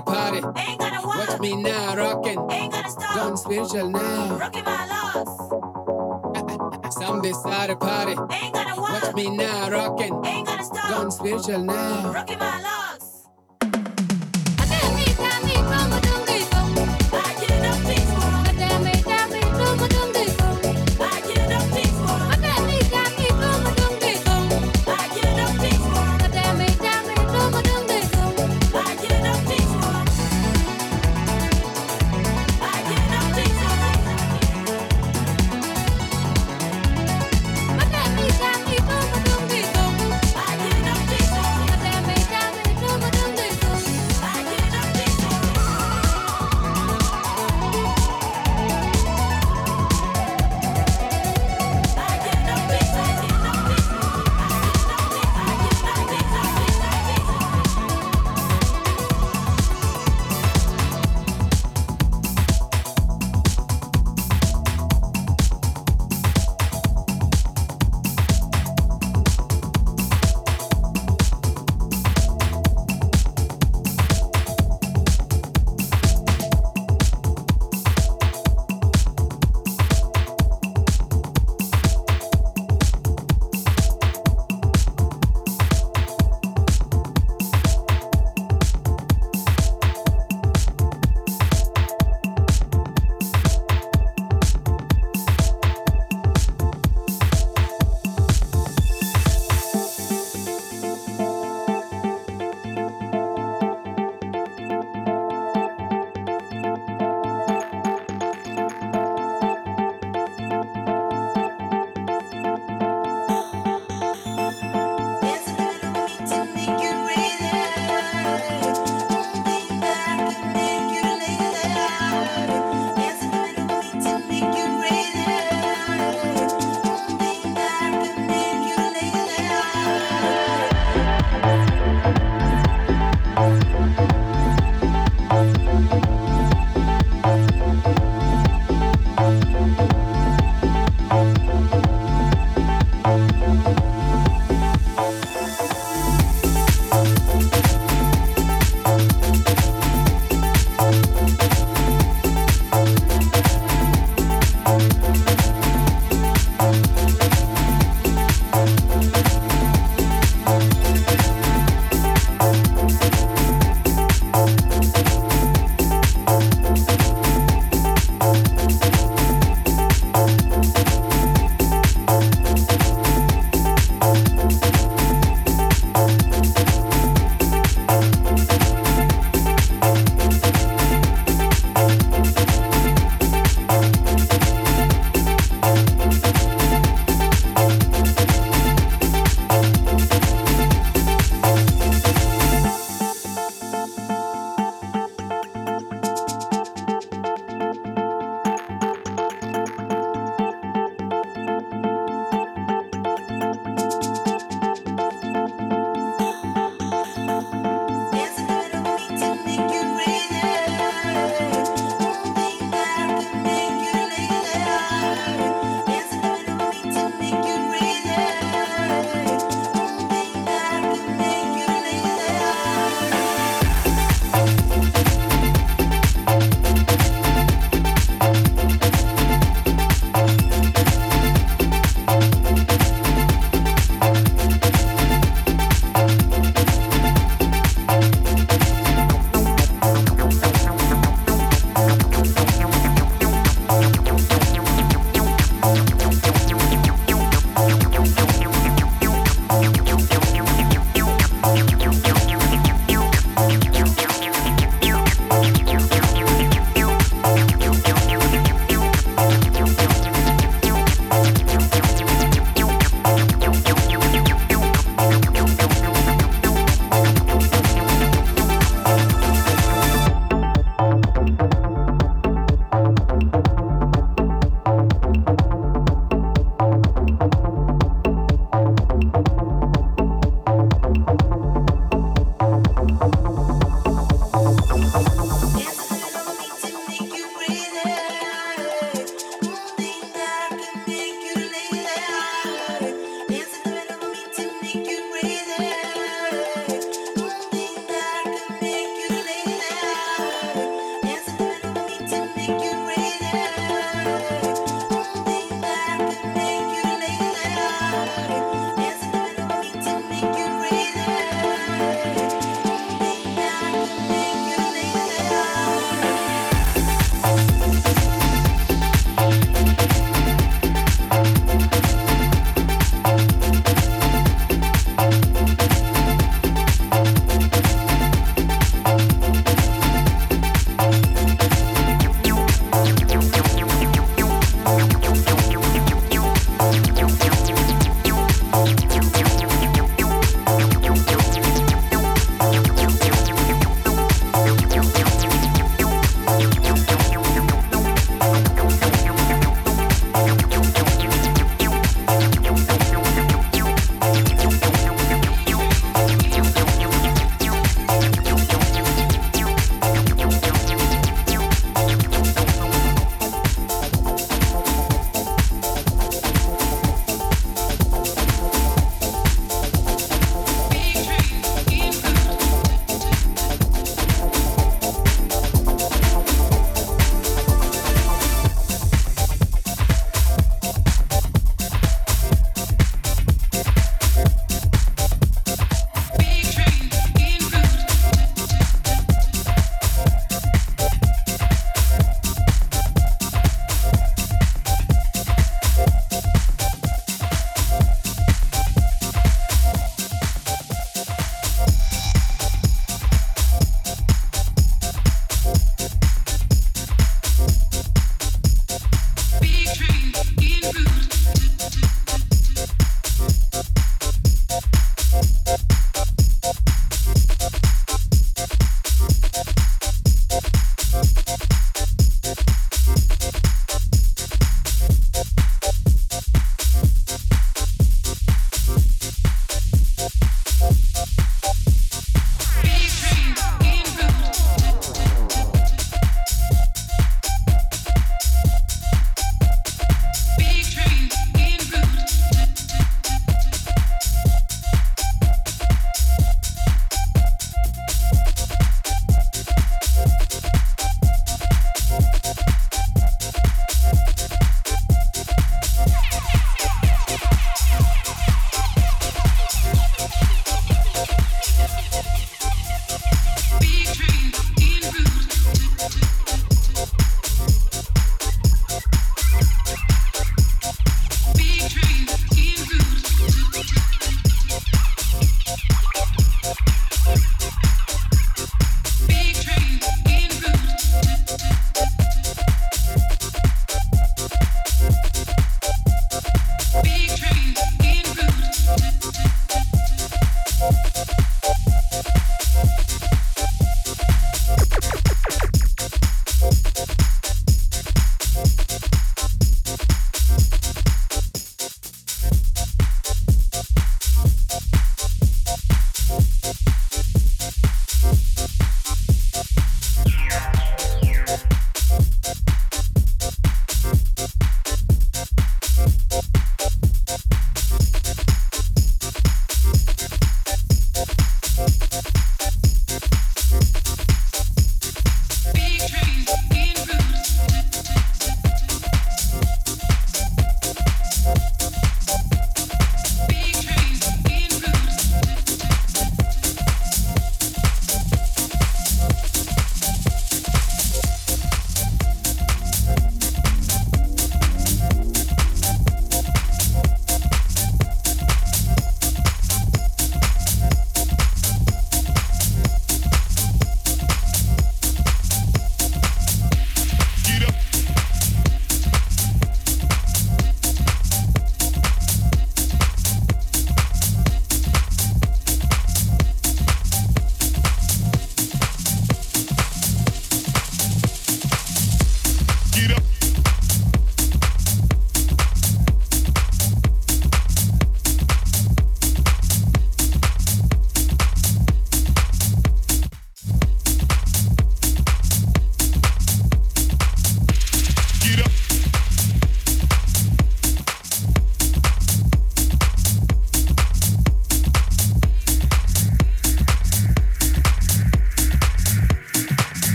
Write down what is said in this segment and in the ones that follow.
start a party. Ain't gonna Watch me now, rocking. Ain't gonna stop. Gone spiritual now. Rocking my loss. Someday start a party. Ain't gonna walk. Watch me now, rocking. Ain't gonna stop. Gone spiritual now. Rocking my loss.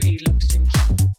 be losing track.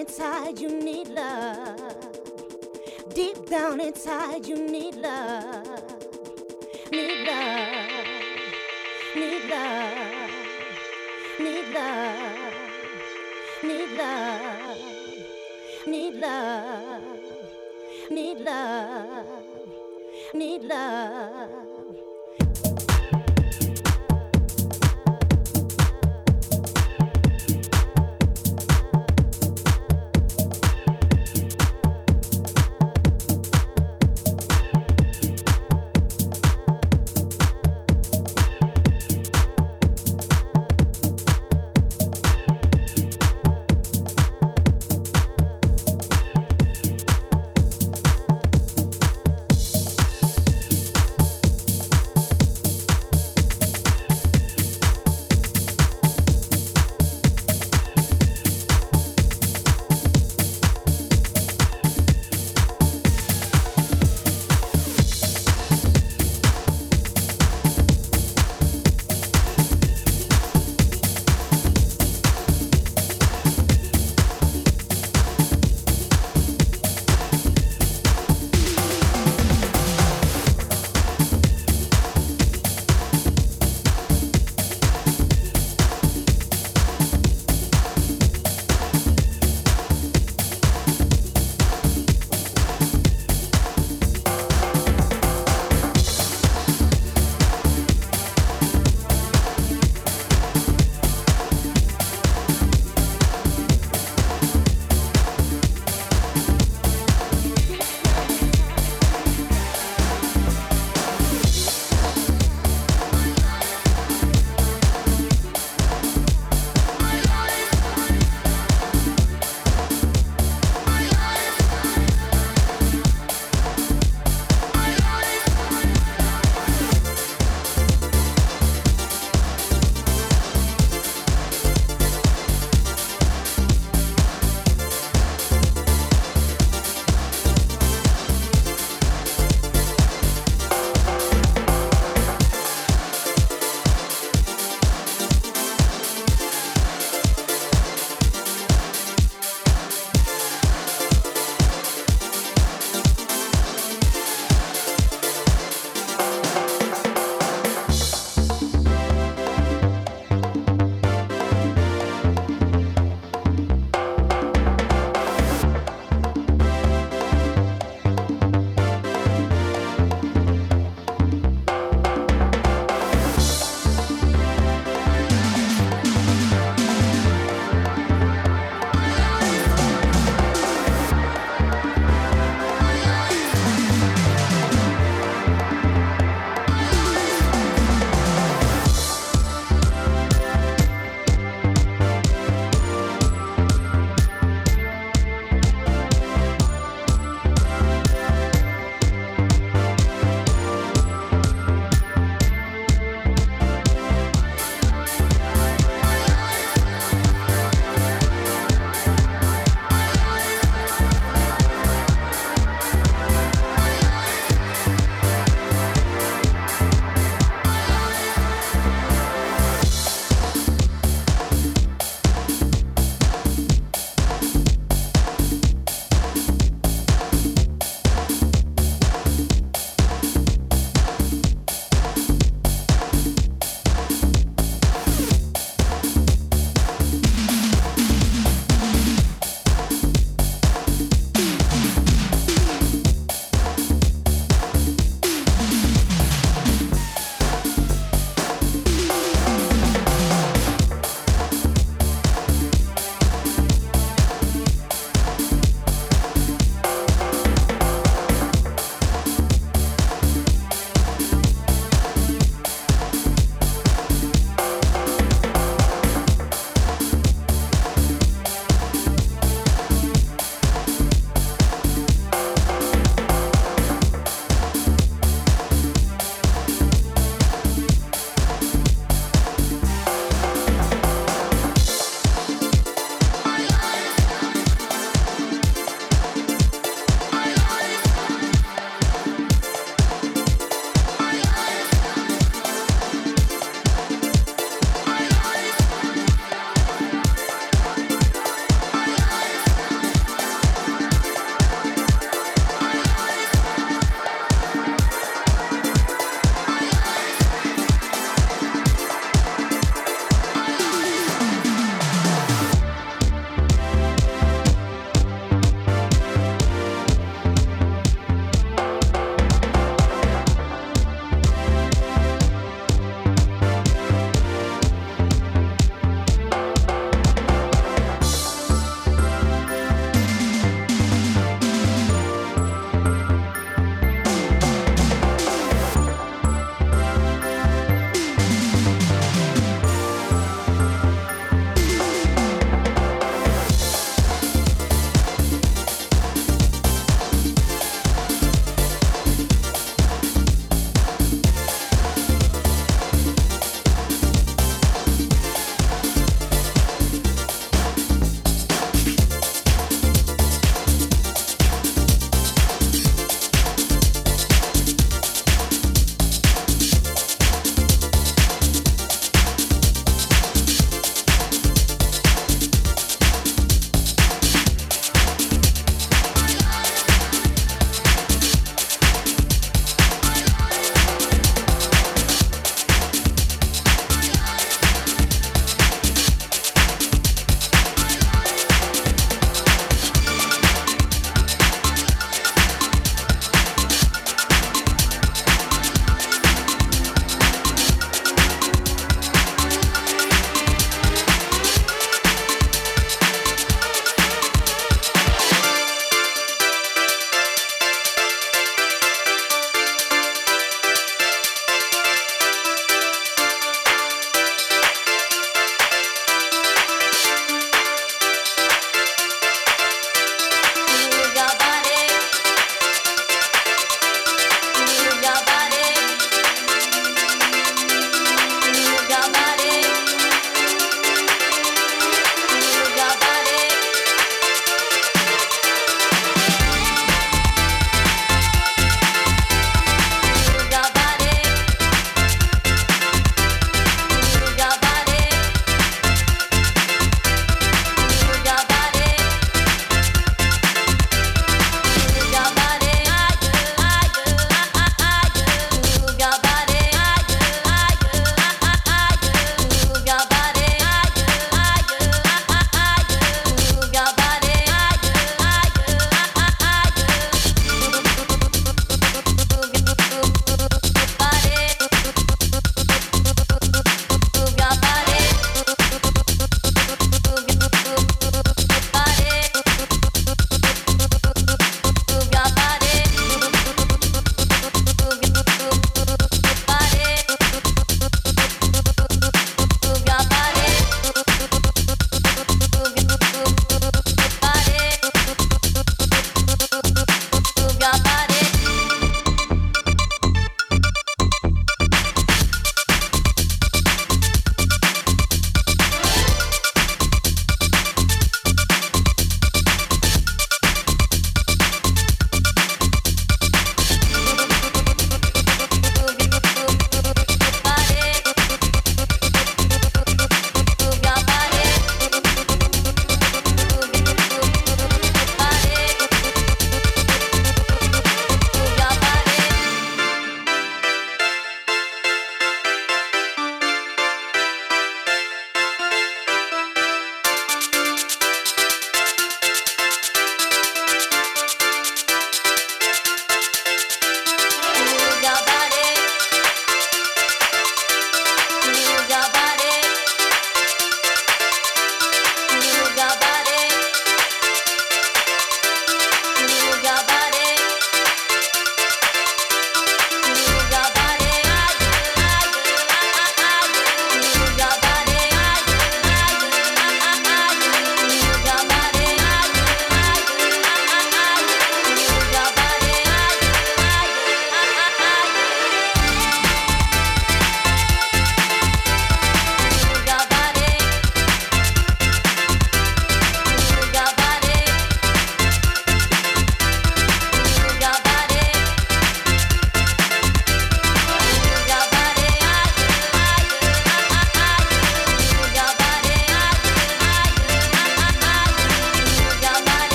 Inside, you need love. Deep down inside, you need love. Need love. Need love. Need love. Need love. Need love. Need love. Need love.